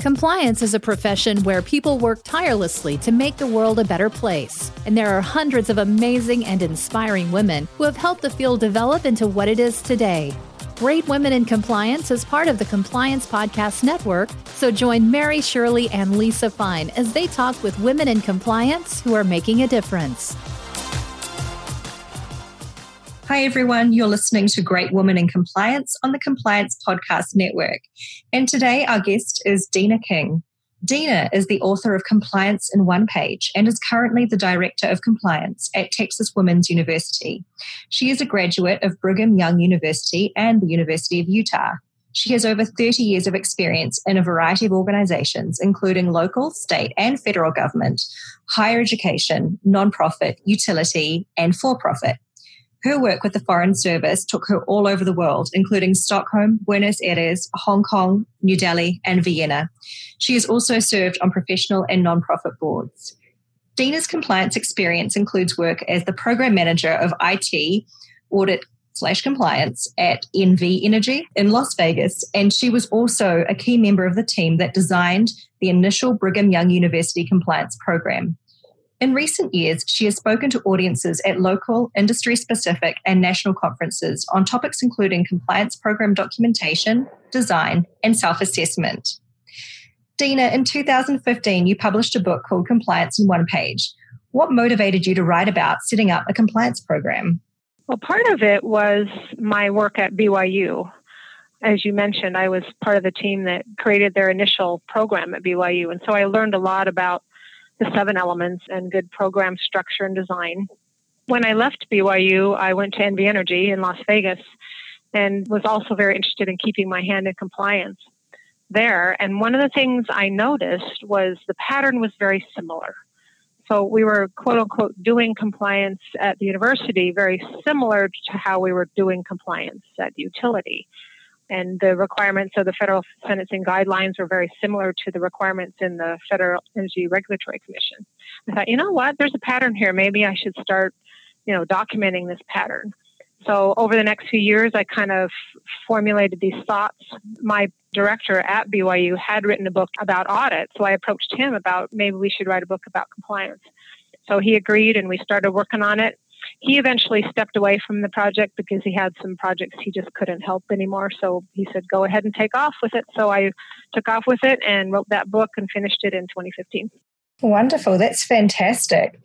Compliance is a profession where people work tirelessly to make the world a better place. And there are hundreds of amazing and inspiring women who have helped the field develop into what it is today. Great Women in Compliance is part of the Compliance Podcast Network, so join Mary Shirley and Lisa Fine as they talk with women in compliance who are making a difference. Hi, everyone. You're listening to Great Women in Compliance on the Compliance Podcast Network. And today, our guest is Dina King. Dina is the author of Compliance in One Page and is currently the Director of Compliance at Texas Women's University. She is a graduate of Brigham Young University and the University of Utah. She has over 30 years of experience in a variety of organizations, including local, state, and federal government, higher education, nonprofit, utility, and for profit. Her work with the Foreign Service took her all over the world, including Stockholm, Buenos Aires, Hong Kong, New Delhi, and Vienna. She has also served on professional and nonprofit boards. Dina's compliance experience includes work as the program manager of IT audit slash compliance at NV Energy in Las Vegas, and she was also a key member of the team that designed the initial Brigham Young University compliance program. In recent years, she has spoken to audiences at local, industry specific, and national conferences on topics including compliance program documentation, design, and self assessment. Dina, in 2015, you published a book called Compliance in One Page. What motivated you to write about setting up a compliance program? Well, part of it was my work at BYU. As you mentioned, I was part of the team that created their initial program at BYU. And so I learned a lot about the seven elements and good program structure and design. When I left BYU, I went to NV Energy in Las Vegas and was also very interested in keeping my hand in compliance there. And one of the things I noticed was the pattern was very similar. So we were quote unquote doing compliance at the university very similar to how we were doing compliance at utility and the requirements of the federal sentencing guidelines were very similar to the requirements in the Federal Energy Regulatory Commission. I thought, you know what, there's a pattern here. Maybe I should start, you know, documenting this pattern. So over the next few years, I kind of formulated these thoughts. My director at BYU had written a book about audit, so I approached him about maybe we should write a book about compliance. So he agreed, and we started working on it he eventually stepped away from the project because he had some projects he just couldn't help anymore. So he said, go ahead and take off with it. So I took off with it and wrote that book and finished it in 2015. Wonderful. That's fantastic.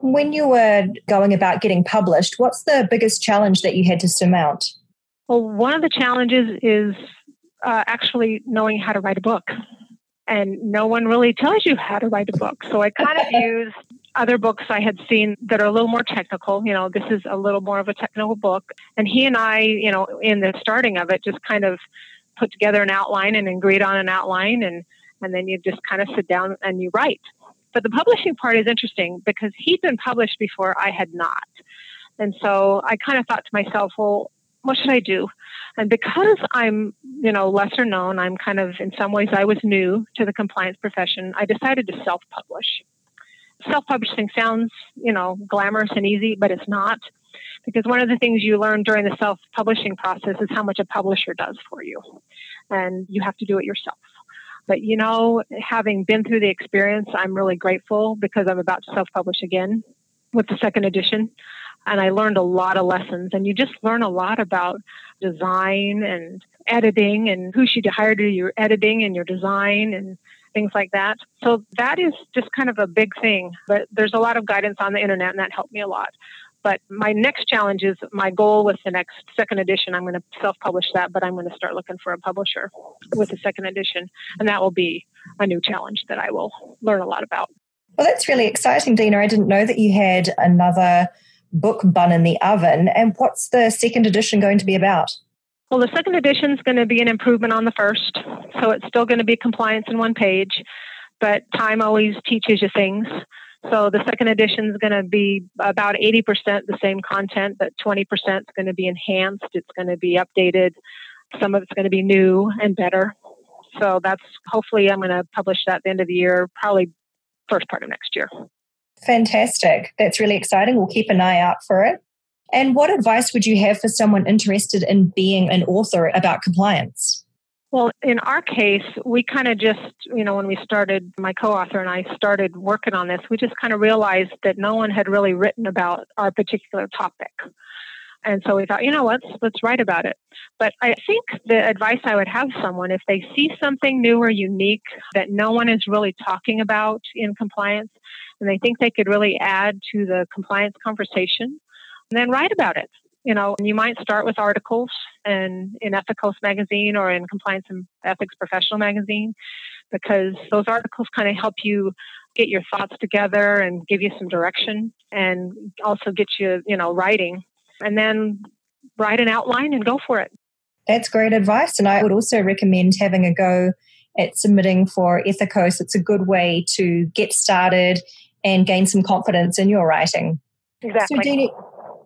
When you were going about getting published, what's the biggest challenge that you had to surmount? Well, one of the challenges is uh, actually knowing how to write a book. And no one really tells you how to write a book. So I kind of used other books I had seen that are a little more technical. You know, this is a little more of a technical book. And he and I, you know, in the starting of it, just kind of put together an outline and agreed on an outline. And, and then you just kind of sit down and you write. But the publishing part is interesting because he'd been published before I had not. And so I kind of thought to myself, well, what should I do? And because I'm, you know, lesser known, I'm kind of, in some ways, I was new to the compliance profession, I decided to self publish self-publishing sounds, you know, glamorous and easy, but it's not. Because one of the things you learn during the self-publishing process is how much a publisher does for you. And you have to do it yourself. But you know, having been through the experience, I'm really grateful because I'm about to self-publish again with the second edition. And I learned a lot of lessons. And you just learn a lot about design and editing and who should hire to do your editing and your design and things like that. So that is just kind of a big thing. But there's a lot of guidance on the internet, and that helped me a lot. But my next challenge is my goal with the next second edition. I'm going to self publish that, but I'm going to start looking for a publisher with the second edition. And that will be a new challenge that I will learn a lot about. Well, that's really exciting, Dina. I didn't know that you had another book bun in the oven. And what's the second edition going to be about? Well, the second edition is going to be an improvement on the first. So it's still going to be compliance in one page, but time always teaches you things. So the second edition is going to be about 80% the same content, but 20% is going to be enhanced. It's going to be updated. Some of it's going to be new and better. So that's hopefully I'm going to publish that at the end of the year, probably first part of next year. Fantastic. That's really exciting. We'll keep an eye out for it. And what advice would you have for someone interested in being an author about compliance? Well, in our case, we kind of just, you know, when we started, my co author and I started working on this, we just kind of realized that no one had really written about our particular topic. And so we thought, you know what, let's, let's write about it. But I think the advice I would have someone, if they see something new or unique that no one is really talking about in compliance, and they think they could really add to the compliance conversation, then write about it. You know, you might start with articles and in Ethikos magazine or in Compliance and Ethics Professional magazine, because those articles kind of help you get your thoughts together and give you some direction and also get you, you know, writing and then write an outline and go for it. That's great advice. And I would also recommend having a go at submitting for Ethikos. It's a good way to get started and gain some confidence in your writing. Exactly. So, Dina,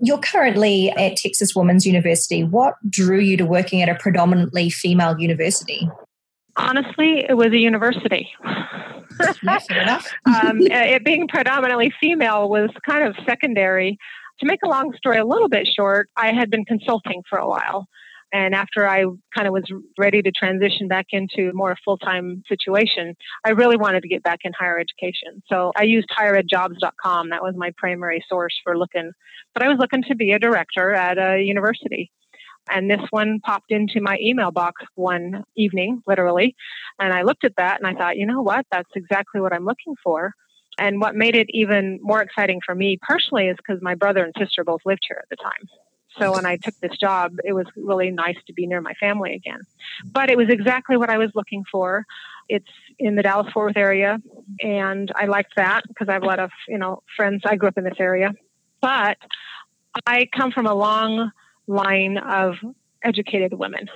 you're currently at Texas Women's University. What drew you to working at a predominantly female university? Honestly, it was a university. um, it being predominantly female was kind of secondary. To make a long story a little bit short, I had been consulting for a while. And after I kind of was ready to transition back into more full time situation, I really wanted to get back in higher education. So I used higheredjobs.com. That was my primary source for looking. But I was looking to be a director at a university. And this one popped into my email box one evening, literally. And I looked at that and I thought, you know what? That's exactly what I'm looking for. And what made it even more exciting for me personally is because my brother and sister both lived here at the time. So when I took this job, it was really nice to be near my family again. But it was exactly what I was looking for. It's in the Dallas Fort Worth area, and I liked that because I have a lot of you know friends. I grew up in this area, but I come from a long line of educated women.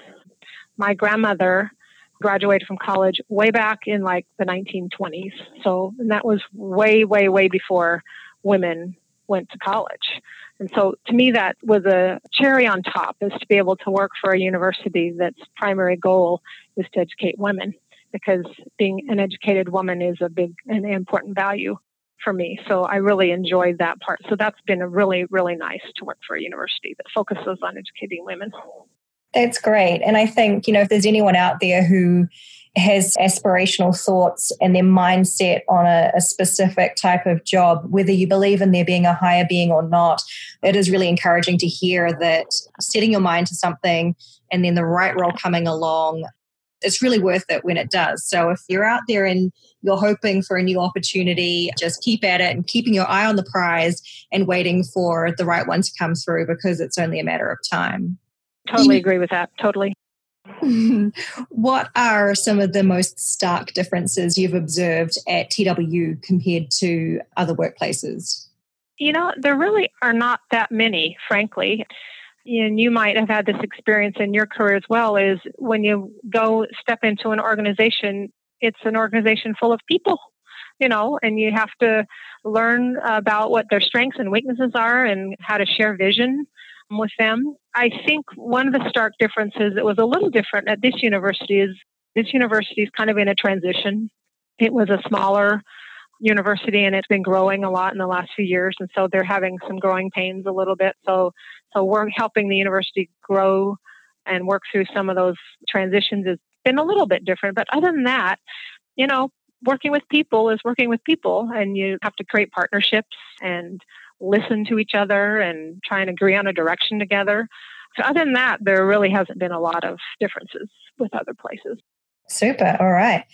My grandmother graduated from college way back in like the 1920s. So, and that was way, way, way before women went to college. And so to me, that was a cherry on top is to be able to work for a university that's primary goal is to educate women because being an educated woman is a big and important value for me. So I really enjoyed that part. So that's been a really, really nice to work for a university that focuses on educating women. That's great. And I think, you know, if there's anyone out there who has aspirational thoughts and their mindset on a, a, specific type of job, whether you believe in there being a higher being or not, it is really encouraging to hear that setting your mind to something and then the right role coming along, it's really worth it when it does. So if you're out there and you're hoping for a new opportunity, just keep at it and keeping your eye on the prize and waiting for the right one to come through because it's only a matter of time. Totally mm-hmm. agree with that. Totally. what are some of the most stark differences you've observed at TW compared to other workplaces? You know, there really are not that many, frankly. And you might have had this experience in your career as well is when you go step into an organization, it's an organization full of people, you know, and you have to learn about what their strengths and weaknesses are and how to share vision with them. I think one of the stark differences that was a little different at this university is this university is kind of in a transition. It was a smaller university and it's been growing a lot in the last few years and so they're having some growing pains a little bit so so we're helping the university grow and work through some of those transitions has been a little bit different but other than that you know working with people is working with people and you have to create partnerships and listen to each other and try and agree on a direction together. So, other than that, there really hasn't been a lot of differences with other places. Super. All right.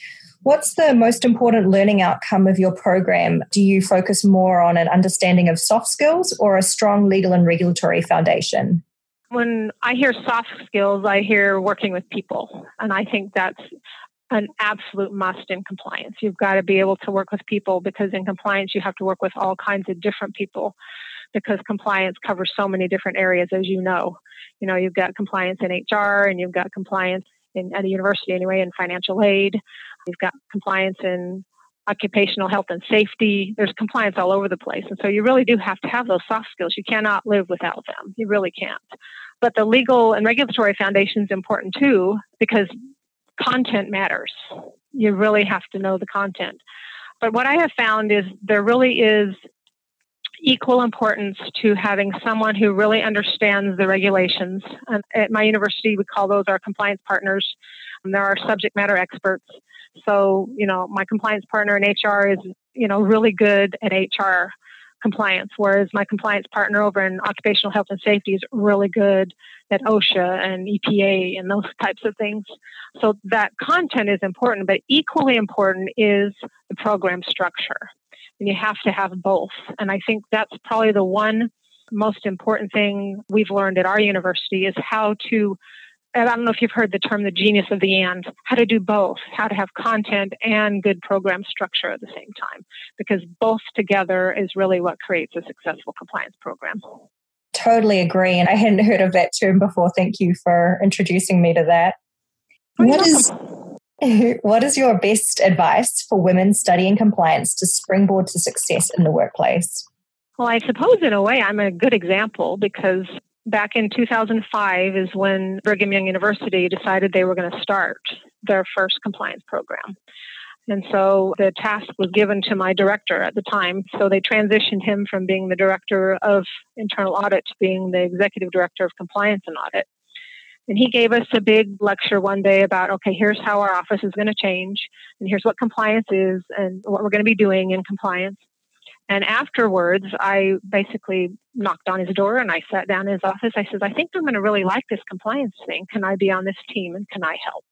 What's the most important learning outcome of your program? Do you focus more on an understanding of soft skills or a strong legal and regulatory foundation? When I hear soft skills, I hear working with people. And I think that's an absolute must in compliance. You've got to be able to work with people because in compliance, you have to work with all kinds of different people because compliance covers so many different areas, as you know. You know, you've got compliance in HR and you've got compliance in, at a university anyway in financial aid. You've got compliance in occupational health and safety. There's compliance all over the place. And so you really do have to have those soft skills. You cannot live without them. You really can't. But the legal and regulatory foundation is important too because content matters. You really have to know the content. But what I have found is there really is equal importance to having someone who really understands the regulations. And at my university, we call those our compliance partners. Um, and there are subject matter experts. So, you know, my compliance partner in HR is, you know, really good at HR compliance, whereas my compliance partner over in occupational health and safety is really good at OSHA and EPA and those types of things. So that content is important, but equally important is the program structure. And you have to have both. And I think that's probably the one most important thing we've learned at our university is how to I don't know if you've heard the term the genius of the and, how to do both, how to have content and good program structure at the same time, because both together is really what creates a successful compliance program. Totally agree. And I hadn't heard of that term before. Thank you for introducing me to that. Oh, what is what is your best advice for women studying compliance to springboard to success in the workplace? Well, I suppose in a way I'm a good example because back in 2005 is when Brigham Young University decided they were going to start their first compliance program. And so the task was given to my director at the time. So they transitioned him from being the director of internal audit to being the executive director of compliance and audit. And he gave us a big lecture one day about, okay, here's how our office is going to change, and here's what compliance is, and what we're going to be doing in compliance. And afterwards, I basically knocked on his door and I sat down in his office. I said, I think I'm going to really like this compliance thing. Can I be on this team and can I help?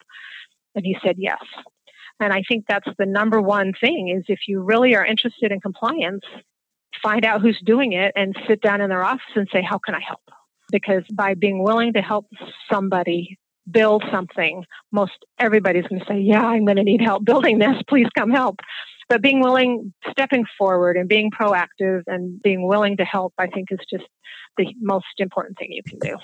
And he said, yes. And I think that's the number one thing is if you really are interested in compliance, find out who's doing it and sit down in their office and say, how can I help? Because by being willing to help somebody build something, most everybody's going to say, yeah, I'm going to need help building this. Please come help but being willing, stepping forward and being proactive and being willing to help, I think is just the most important thing you can do.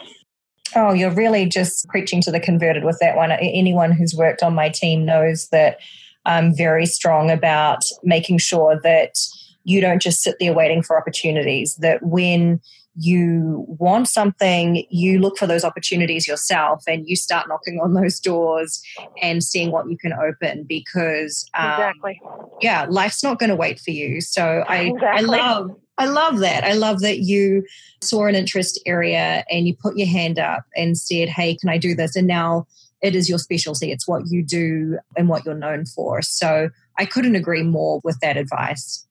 Oh, you're really just preaching to the converted with that one. Anyone who's worked on my team knows that I'm very strong about making sure that you don't just sit there waiting for opportunities, that when you want something, you look for those opportunities yourself and you start knocking on those doors and seeing what you can open because um, exactly. yeah, life's not going to wait for you. So I, exactly. I love I love that. I love that you saw an interest area and you put your hand up and said, Hey, can I do this? And now it is your specialty. It's what you do and what you're known for. So I couldn't agree more with that advice.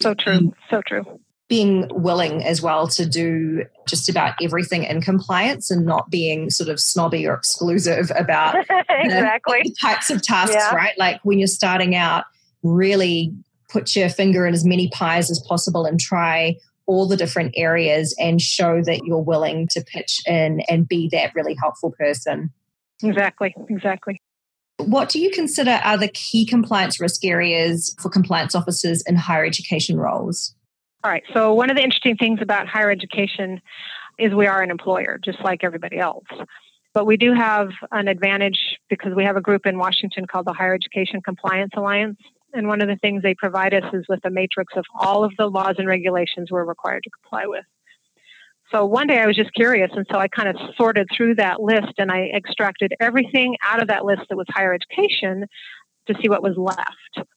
So true. Um, so true being willing as well to do just about everything in compliance and not being sort of snobby or exclusive about exactly the, the types of tasks, yeah. right? Like when you're starting out, really put your finger in as many pies as possible and try all the different areas and show that you're willing to pitch in and be that really helpful person. Exactly, exactly. What do you consider are the key compliance risk areas for compliance officers in higher education roles? All right. So, one of the interesting things about higher education is we are an employer, just like everybody else. But we do have an advantage because we have a group in Washington called the Higher Education Compliance Alliance. And one of the things they provide us is with a matrix of all of the laws and regulations we're required to comply with. So one day I was just curious, and so I kind of sorted through that list and I extracted everything out of that list that was higher education to see what was left.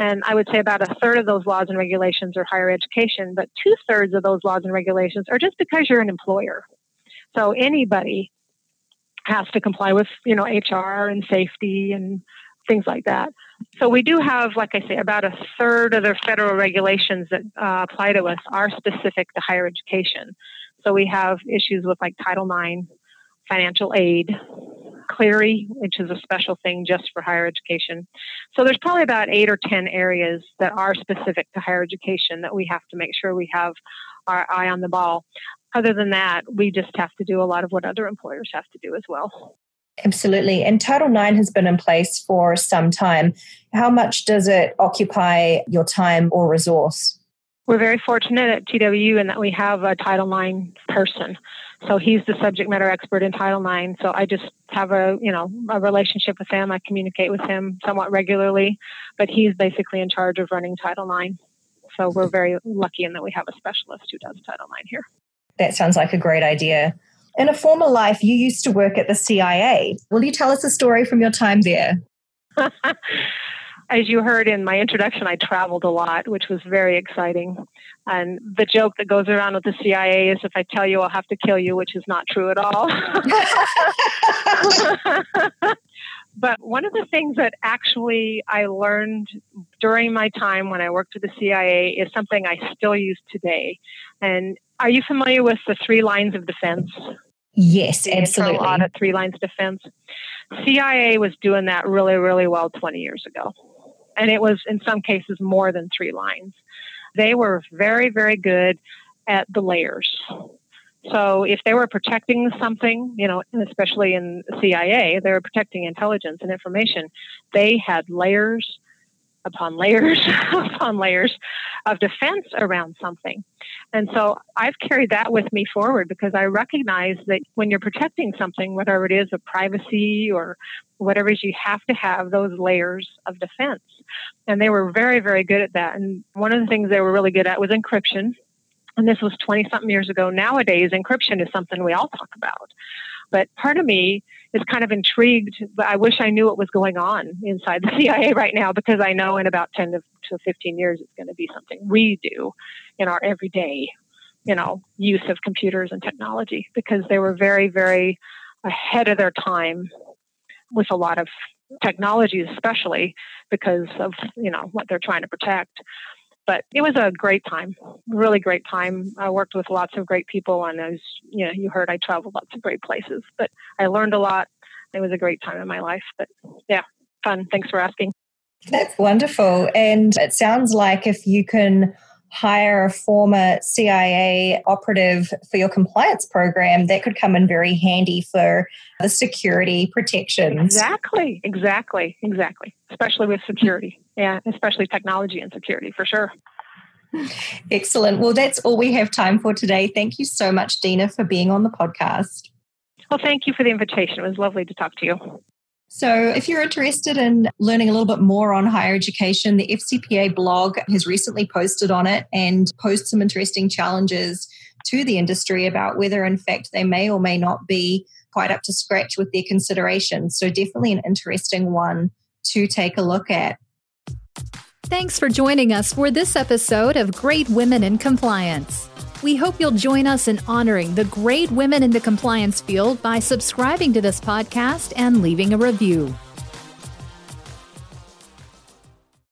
And I would say about a third of those laws and regulations are higher education, but two thirds of those laws and regulations are just because you're an employer. So anybody has to comply with, you know, HR and safety and things like that. So we do have, like I say, about a third of the federal regulations that uh, apply to us are specific to higher education. So we have issues with like Title IX, financial aid, Clery, which is a special thing just for higher education. So there's probably about eight or 10 areas that are specific to higher education that we have to make sure we have our eye on the ball. Other than that, we just have to do a lot of what other employers have to do as well. Absolutely. And Title IX has been in place for some time. How much does it occupy your time or resource? We're very fortunate at TWU in that we have a Title IX person. So he's the subject matter expert in Title IX. So I just have a you know a relationship with him. I communicate with him somewhat regularly, but he's basically in charge of running Title IX. So we're very lucky in that we have a specialist who does Title IX here. That sounds like a great idea. In a former life, you used to work at the CIA. Will you tell us a story from your time there? as you heard in my introduction, I traveled a lot, which was very exciting. And the joke that goes around with the CIA is if I tell you, I'll have to kill you, which is not true at all. But one of the things that actually I learned during my time when I worked with the CIA is something I still use today. And are you familiar with the three lines of defense? Yes, absolutely. audit, three lines of defense. CIA was doing that really, really well 20 years ago. And it was, in some cases, more than three lines. They were very, very good at the layers. So if they were protecting something, you know, and especially in CIA, they were protecting intelligence and information. They had layers upon layers upon layers of defense around something. And so I've carried that with me forward because I recognize that when you're protecting something, whatever it is of privacy or whatever it is, you have to have those layers of defense. And they were very, very good at that. And one of the things they were really good at was encryption and this was 20 something years ago. Nowadays, encryption is something we all talk about. But part of me is kind of intrigued. But I wish I knew what was going on inside the CIA right now because I know in about 10 to 15 years it's going to be something we do in our everyday, you know, use of computers and technology because they were very, very ahead of their time with a lot of technologies, especially because of you know what they're trying to protect but it was a great time, really great time. I worked with lots of great people, and I was, you know, you heard I traveled lots of great places, but I learned a lot. It was a great time in my life, but yeah, fun. Thanks for asking. That's wonderful. And it sounds like if you can hire a former CIA operative for your compliance program, that could come in very handy for the security protections. Exactly, exactly, exactly. Especially with security. Yeah, especially technology and security for sure. Excellent. Well, that's all we have time for today. Thank you so much, Dina, for being on the podcast. Well, thank you for the invitation. It was lovely to talk to you. So, if you're interested in learning a little bit more on higher education, the FCPA blog has recently posted on it and posed some interesting challenges to the industry about whether, in fact, they may or may not be quite up to scratch with their considerations. So, definitely an interesting one to take a look at. Thanks for joining us for this episode of Great Women in Compliance. We hope you'll join us in honoring the great women in the compliance field by subscribing to this podcast and leaving a review.